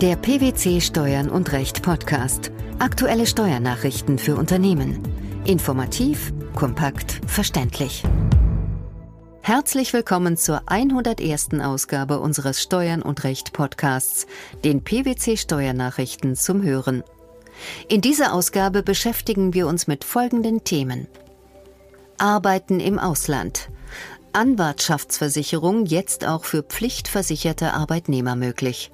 Der PwC Steuern und Recht Podcast. Aktuelle Steuernachrichten für Unternehmen. Informativ, kompakt, verständlich. Herzlich willkommen zur 101. Ausgabe unseres Steuern und Recht Podcasts, den PwC Steuernachrichten zum Hören. In dieser Ausgabe beschäftigen wir uns mit folgenden Themen. Arbeiten im Ausland. Anwartschaftsversicherung jetzt auch für pflichtversicherte Arbeitnehmer möglich.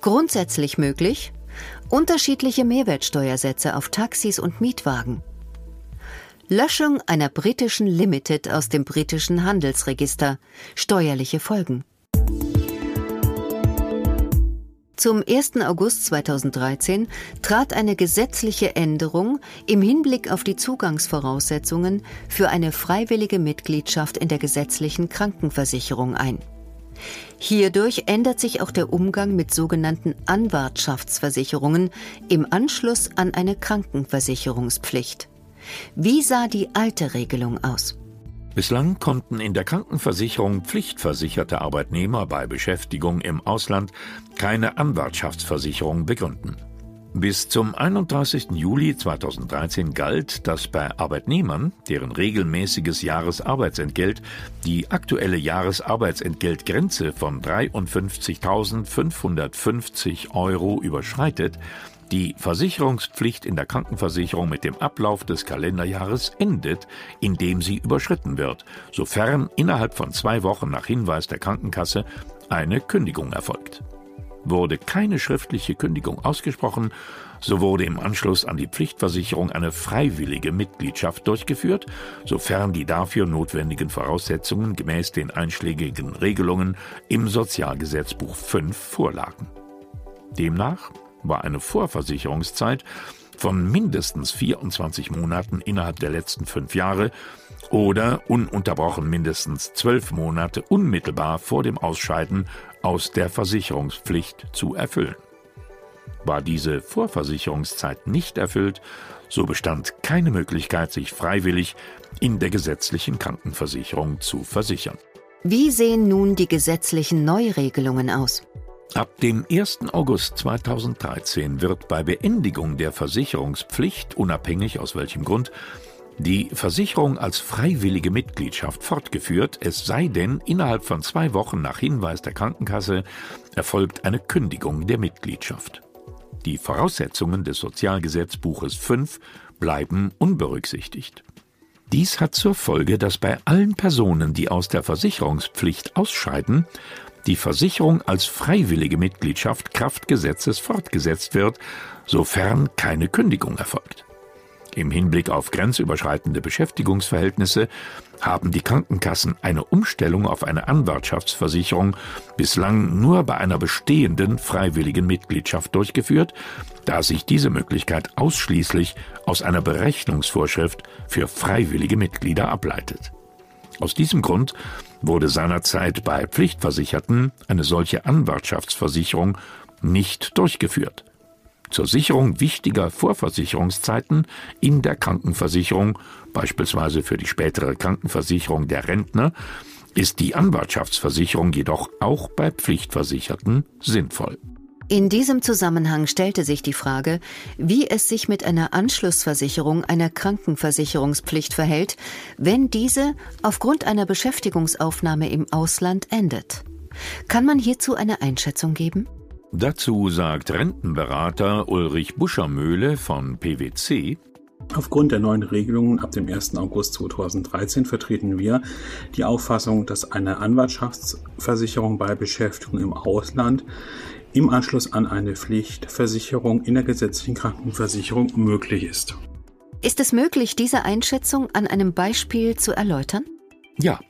Grundsätzlich möglich unterschiedliche Mehrwertsteuersätze auf Taxis und Mietwagen. Löschung einer britischen Limited aus dem britischen Handelsregister. Steuerliche Folgen. Zum 1. August 2013 trat eine gesetzliche Änderung im Hinblick auf die Zugangsvoraussetzungen für eine freiwillige Mitgliedschaft in der gesetzlichen Krankenversicherung ein. Hierdurch ändert sich auch der Umgang mit sogenannten Anwartschaftsversicherungen im Anschluss an eine Krankenversicherungspflicht. Wie sah die alte Regelung aus? Bislang konnten in der Krankenversicherung pflichtversicherte Arbeitnehmer bei Beschäftigung im Ausland keine Anwartschaftsversicherung begründen. Bis zum 31. Juli 2013 galt, dass bei Arbeitnehmern, deren regelmäßiges Jahresarbeitsentgelt die aktuelle Jahresarbeitsentgeltgrenze von 53.550 Euro überschreitet, die Versicherungspflicht in der Krankenversicherung mit dem Ablauf des Kalenderjahres endet, indem sie überschritten wird, sofern innerhalb von zwei Wochen nach Hinweis der Krankenkasse eine Kündigung erfolgt. Wurde keine schriftliche Kündigung ausgesprochen, so wurde im Anschluss an die Pflichtversicherung eine freiwillige Mitgliedschaft durchgeführt, sofern die dafür notwendigen Voraussetzungen gemäß den einschlägigen Regelungen im Sozialgesetzbuch 5 vorlagen. Demnach war eine Vorversicherungszeit von mindestens 24 Monaten innerhalb der letzten fünf Jahre oder ununterbrochen mindestens zwölf Monate unmittelbar vor dem Ausscheiden aus der Versicherungspflicht zu erfüllen. War diese Vorversicherungszeit nicht erfüllt, so bestand keine Möglichkeit, sich freiwillig in der gesetzlichen Krankenversicherung zu versichern. Wie sehen nun die gesetzlichen Neuregelungen aus? Ab dem 1. August 2013 wird bei Beendigung der Versicherungspflicht, unabhängig aus welchem Grund, die Versicherung als freiwillige Mitgliedschaft fortgeführt, es sei denn, innerhalb von zwei Wochen nach Hinweis der Krankenkasse erfolgt eine Kündigung der Mitgliedschaft. Die Voraussetzungen des Sozialgesetzbuches 5 bleiben unberücksichtigt. Dies hat zur Folge, dass bei allen Personen, die aus der Versicherungspflicht ausscheiden, die Versicherung als freiwillige Mitgliedschaft Kraft Gesetzes fortgesetzt wird, sofern keine Kündigung erfolgt. Im Hinblick auf grenzüberschreitende Beschäftigungsverhältnisse haben die Krankenkassen eine Umstellung auf eine Anwartschaftsversicherung bislang nur bei einer bestehenden freiwilligen Mitgliedschaft durchgeführt, da sich diese Möglichkeit ausschließlich aus einer Berechnungsvorschrift für freiwillige Mitglieder ableitet. Aus diesem Grund wurde seinerzeit bei Pflichtversicherten eine solche Anwartschaftsversicherung nicht durchgeführt. Zur Sicherung wichtiger Vorversicherungszeiten in der Krankenversicherung, beispielsweise für die spätere Krankenversicherung der Rentner, ist die Anwartschaftsversicherung jedoch auch bei Pflichtversicherten sinnvoll. In diesem Zusammenhang stellte sich die Frage, wie es sich mit einer Anschlussversicherung einer Krankenversicherungspflicht verhält, wenn diese aufgrund einer Beschäftigungsaufnahme im Ausland endet. Kann man hierzu eine Einschätzung geben? Dazu sagt Rentenberater Ulrich Buschermöhle von PwC, Aufgrund der neuen Regelungen ab dem 1. August 2013 vertreten wir die Auffassung, dass eine Anwartschaftsversicherung bei Beschäftigung im Ausland im Anschluss an eine Pflichtversicherung in der gesetzlichen Krankenversicherung möglich ist. Ist es möglich, diese Einschätzung an einem Beispiel zu erläutern? Ja.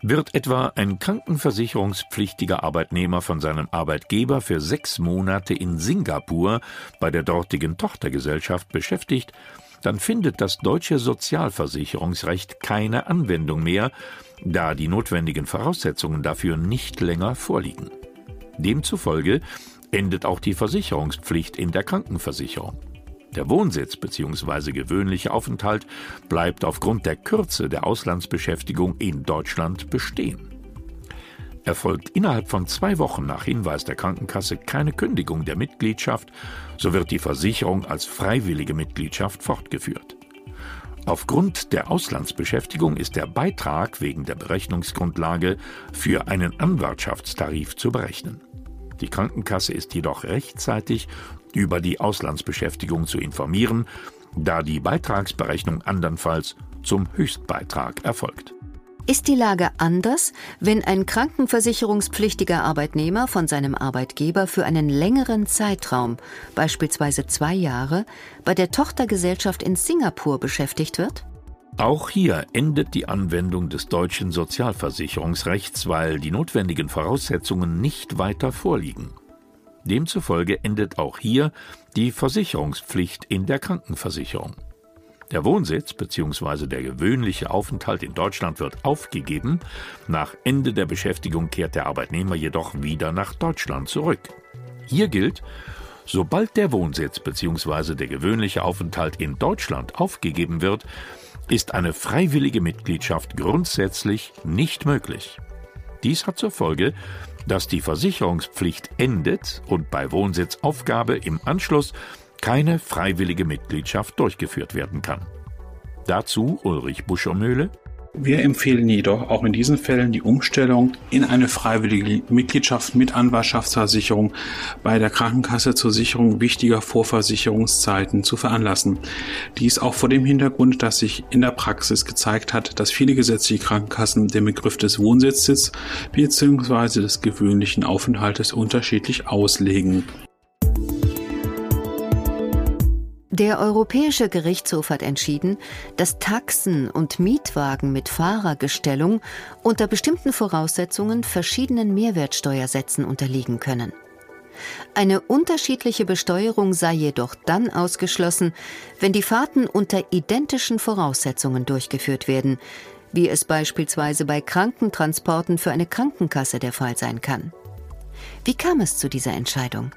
Wird etwa ein krankenversicherungspflichtiger Arbeitnehmer von seinem Arbeitgeber für sechs Monate in Singapur bei der dortigen Tochtergesellschaft beschäftigt, dann findet das deutsche Sozialversicherungsrecht keine Anwendung mehr, da die notwendigen Voraussetzungen dafür nicht länger vorliegen. Demzufolge endet auch die Versicherungspflicht in der Krankenversicherung. Der Wohnsitz bzw. gewöhnliche Aufenthalt bleibt aufgrund der Kürze der Auslandsbeschäftigung in Deutschland bestehen. Erfolgt innerhalb von zwei Wochen nach Hinweis der Krankenkasse keine Kündigung der Mitgliedschaft, so wird die Versicherung als freiwillige Mitgliedschaft fortgeführt. Aufgrund der Auslandsbeschäftigung ist der Beitrag wegen der Berechnungsgrundlage für einen Anwartschaftstarif zu berechnen. Die Krankenkasse ist jedoch rechtzeitig über die Auslandsbeschäftigung zu informieren, da die Beitragsberechnung andernfalls zum Höchstbeitrag erfolgt. Ist die Lage anders, wenn ein krankenversicherungspflichtiger Arbeitnehmer von seinem Arbeitgeber für einen längeren Zeitraum, beispielsweise zwei Jahre, bei der Tochtergesellschaft in Singapur beschäftigt wird? Auch hier endet die Anwendung des deutschen Sozialversicherungsrechts, weil die notwendigen Voraussetzungen nicht weiter vorliegen. Demzufolge endet auch hier die Versicherungspflicht in der Krankenversicherung. Der Wohnsitz bzw. der gewöhnliche Aufenthalt in Deutschland wird aufgegeben, nach Ende der Beschäftigung kehrt der Arbeitnehmer jedoch wieder nach Deutschland zurück. Hier gilt, sobald der Wohnsitz bzw. der gewöhnliche Aufenthalt in Deutschland aufgegeben wird, ist eine freiwillige Mitgliedschaft grundsätzlich nicht möglich. Dies hat zur Folge, dass die Versicherungspflicht endet und bei Wohnsitzaufgabe im Anschluss keine freiwillige Mitgliedschaft durchgeführt werden kann. Dazu Ulrich Buschermöhle. Wir empfehlen jedoch auch in diesen Fällen die Umstellung in eine freiwillige Mitgliedschaft mit Anwartschaftsversicherung bei der Krankenkasse zur Sicherung wichtiger Vorversicherungszeiten zu veranlassen. Dies auch vor dem Hintergrund, dass sich in der Praxis gezeigt hat, dass viele gesetzliche Krankenkassen den Begriff des Wohnsitzes bzw. des gewöhnlichen Aufenthaltes unterschiedlich auslegen. Der Europäische Gerichtshof hat entschieden, dass Taxen und Mietwagen mit Fahrergestellung unter bestimmten Voraussetzungen verschiedenen Mehrwertsteuersätzen unterliegen können. Eine unterschiedliche Besteuerung sei jedoch dann ausgeschlossen, wenn die Fahrten unter identischen Voraussetzungen durchgeführt werden, wie es beispielsweise bei Krankentransporten für eine Krankenkasse der Fall sein kann. Wie kam es zu dieser Entscheidung?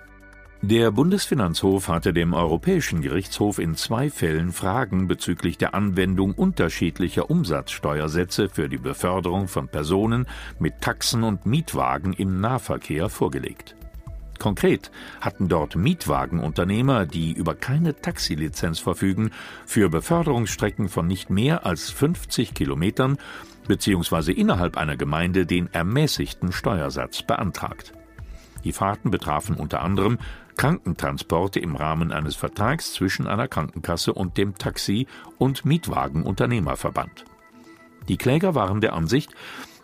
Der Bundesfinanzhof hatte dem Europäischen Gerichtshof in zwei Fällen Fragen bezüglich der Anwendung unterschiedlicher Umsatzsteuersätze für die Beförderung von Personen mit Taxen und Mietwagen im Nahverkehr vorgelegt. Konkret hatten dort Mietwagenunternehmer, die über keine Taxilizenz verfügen, für Beförderungsstrecken von nicht mehr als 50 Kilometern bzw. innerhalb einer Gemeinde den ermäßigten Steuersatz beantragt. Die Fahrten betrafen unter anderem Krankentransporte im Rahmen eines Vertrags zwischen einer Krankenkasse und dem Taxi- und Mietwagenunternehmerverband. Die Kläger waren der Ansicht,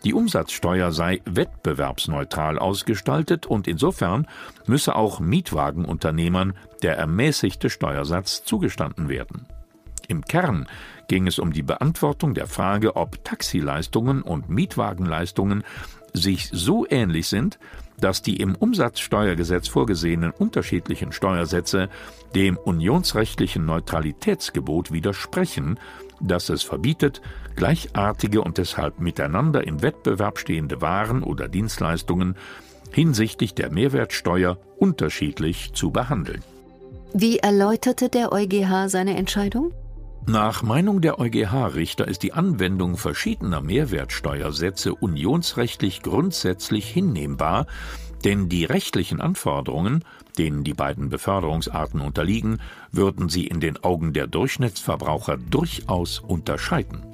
die Umsatzsteuer sei wettbewerbsneutral ausgestaltet und insofern müsse auch Mietwagenunternehmern der ermäßigte Steuersatz zugestanden werden. Im Kern ging es um die Beantwortung der Frage, ob Taxileistungen und Mietwagenleistungen sich so ähnlich sind, dass die im Umsatzsteuergesetz vorgesehenen unterschiedlichen Steuersätze dem unionsrechtlichen Neutralitätsgebot widersprechen, das es verbietet, gleichartige und deshalb miteinander in Wettbewerb stehende Waren oder Dienstleistungen hinsichtlich der Mehrwertsteuer unterschiedlich zu behandeln. Wie erläuterte der EuGH seine Entscheidung? Nach Meinung der EuGH-Richter ist die Anwendung verschiedener Mehrwertsteuersätze unionsrechtlich grundsätzlich hinnehmbar, denn die rechtlichen Anforderungen, denen die beiden Beförderungsarten unterliegen, würden sie in den Augen der Durchschnittsverbraucher durchaus unterscheiden.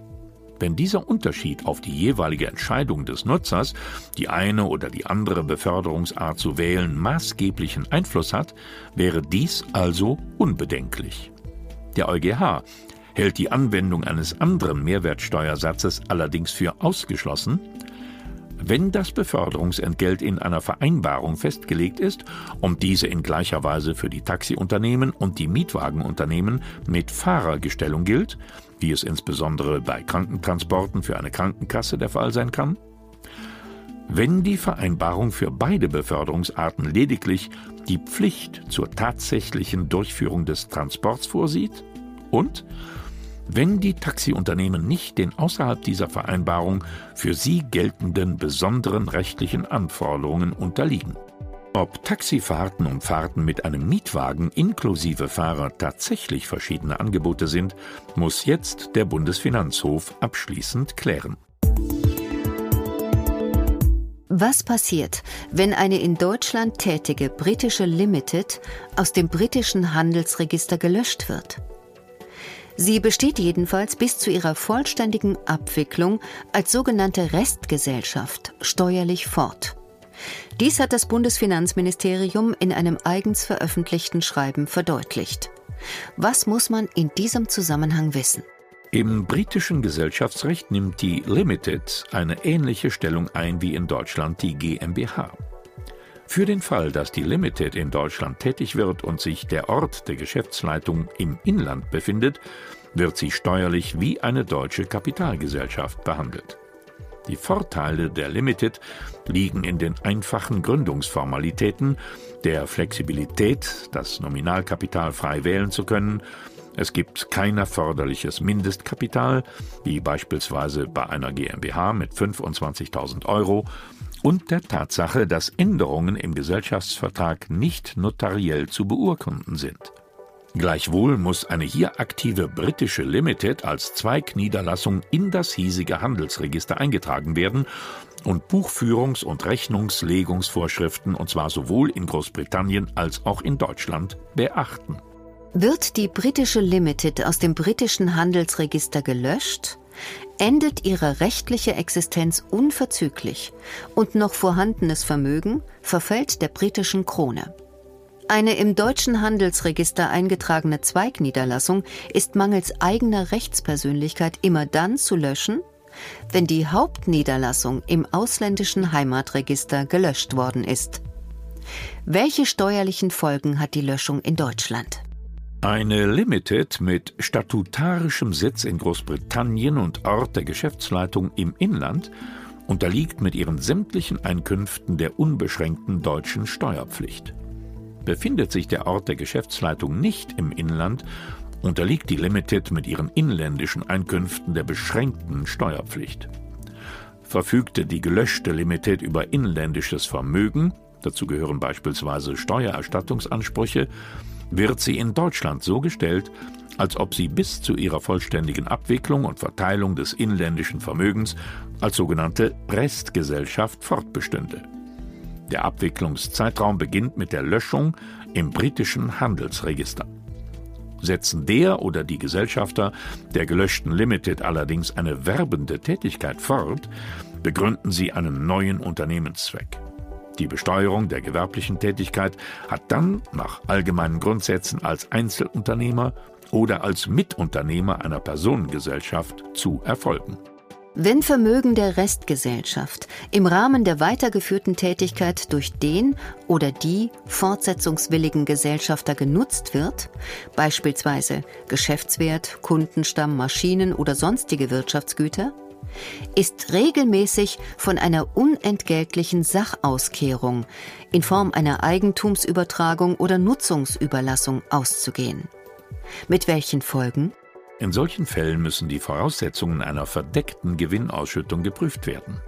Wenn dieser Unterschied auf die jeweilige Entscheidung des Nutzers, die eine oder die andere Beförderungsart zu wählen, maßgeblichen Einfluss hat, wäre dies also unbedenklich. Der EuGH hält die Anwendung eines anderen Mehrwertsteuersatzes allerdings für ausgeschlossen, wenn das Beförderungsentgelt in einer Vereinbarung festgelegt ist und diese in gleicher Weise für die Taxiunternehmen und die Mietwagenunternehmen mit Fahrergestellung gilt, wie es insbesondere bei Krankentransporten für eine Krankenkasse der Fall sein kann, wenn die Vereinbarung für beide Beförderungsarten lediglich die Pflicht zur tatsächlichen Durchführung des Transports vorsieht? Und wenn die Taxiunternehmen nicht den außerhalb dieser Vereinbarung für sie geltenden besonderen rechtlichen Anforderungen unterliegen. Ob Taxifahrten und Fahrten mit einem Mietwagen inklusive Fahrer tatsächlich verschiedene Angebote sind, muss jetzt der Bundesfinanzhof abschließend klären. Was passiert, wenn eine in Deutschland tätige britische Limited aus dem britischen Handelsregister gelöscht wird? Sie besteht jedenfalls bis zu ihrer vollständigen Abwicklung als sogenannte Restgesellschaft steuerlich fort. Dies hat das Bundesfinanzministerium in einem eigens veröffentlichten Schreiben verdeutlicht. Was muss man in diesem Zusammenhang wissen? Im britischen Gesellschaftsrecht nimmt die Limited eine ähnliche Stellung ein wie in Deutschland die GmbH. Für den Fall, dass die Limited in Deutschland tätig wird und sich der Ort der Geschäftsleitung im Inland befindet, wird sie steuerlich wie eine deutsche Kapitalgesellschaft behandelt. Die Vorteile der Limited liegen in den einfachen Gründungsformalitäten, der Flexibilität, das Nominalkapital frei wählen zu können es gibt kein erforderliches Mindestkapital, wie beispielsweise bei einer GmbH mit 25.000 Euro, und der Tatsache, dass Änderungen im Gesellschaftsvertrag nicht notariell zu beurkunden sind. Gleichwohl muss eine hier aktive britische Limited als Zweigniederlassung in das hiesige Handelsregister eingetragen werden und Buchführungs- und Rechnungslegungsvorschriften, und zwar sowohl in Großbritannien als auch in Deutschland, beachten. Wird die britische Limited aus dem britischen Handelsregister gelöscht, endet ihre rechtliche Existenz unverzüglich und noch vorhandenes Vermögen verfällt der britischen Krone. Eine im deutschen Handelsregister eingetragene Zweigniederlassung ist mangels eigener Rechtspersönlichkeit immer dann zu löschen, wenn die Hauptniederlassung im ausländischen Heimatregister gelöscht worden ist. Welche steuerlichen Folgen hat die Löschung in Deutschland? Eine Limited mit statutarischem Sitz in Großbritannien und Ort der Geschäftsleitung im Inland unterliegt mit ihren sämtlichen Einkünften der unbeschränkten deutschen Steuerpflicht. Befindet sich der Ort der Geschäftsleitung nicht im Inland, unterliegt die Limited mit ihren inländischen Einkünften der beschränkten Steuerpflicht. Verfügte die gelöschte Limited über inländisches Vermögen, dazu gehören beispielsweise Steuererstattungsansprüche, wird sie in Deutschland so gestellt, als ob sie bis zu ihrer vollständigen Abwicklung und Verteilung des inländischen Vermögens als sogenannte Restgesellschaft fortbestünde. Der Abwicklungszeitraum beginnt mit der Löschung im britischen Handelsregister. Setzen der oder die Gesellschafter der gelöschten Limited allerdings eine werbende Tätigkeit fort, begründen sie einen neuen Unternehmenszweck. Die Besteuerung der gewerblichen Tätigkeit hat dann nach allgemeinen Grundsätzen als Einzelunternehmer oder als Mitunternehmer einer Personengesellschaft zu erfolgen. Wenn Vermögen der Restgesellschaft im Rahmen der weitergeführten Tätigkeit durch den oder die fortsetzungswilligen Gesellschafter genutzt wird, beispielsweise Geschäftswert, Kundenstamm, Maschinen oder sonstige Wirtschaftsgüter, ist regelmäßig von einer unentgeltlichen Sachauskehrung in Form einer Eigentumsübertragung oder Nutzungsüberlassung auszugehen. Mit welchen Folgen? In solchen Fällen müssen die Voraussetzungen einer verdeckten Gewinnausschüttung geprüft werden.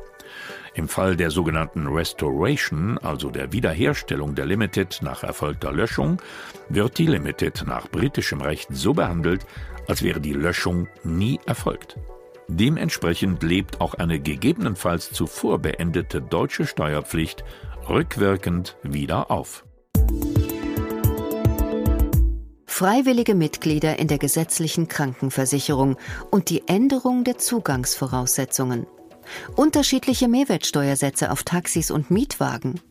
Im Fall der sogenannten Restoration, also der Wiederherstellung der Limited nach erfolgter Löschung, wird die Limited nach britischem Recht so behandelt, als wäre die Löschung nie erfolgt. Dementsprechend lebt auch eine gegebenenfalls zuvor beendete deutsche Steuerpflicht rückwirkend wieder auf. Freiwillige Mitglieder in der gesetzlichen Krankenversicherung und die Änderung der Zugangsvoraussetzungen. Unterschiedliche Mehrwertsteuersätze auf Taxis und Mietwagen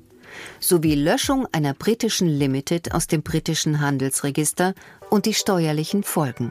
sowie Löschung einer britischen Limited aus dem britischen Handelsregister und die steuerlichen Folgen.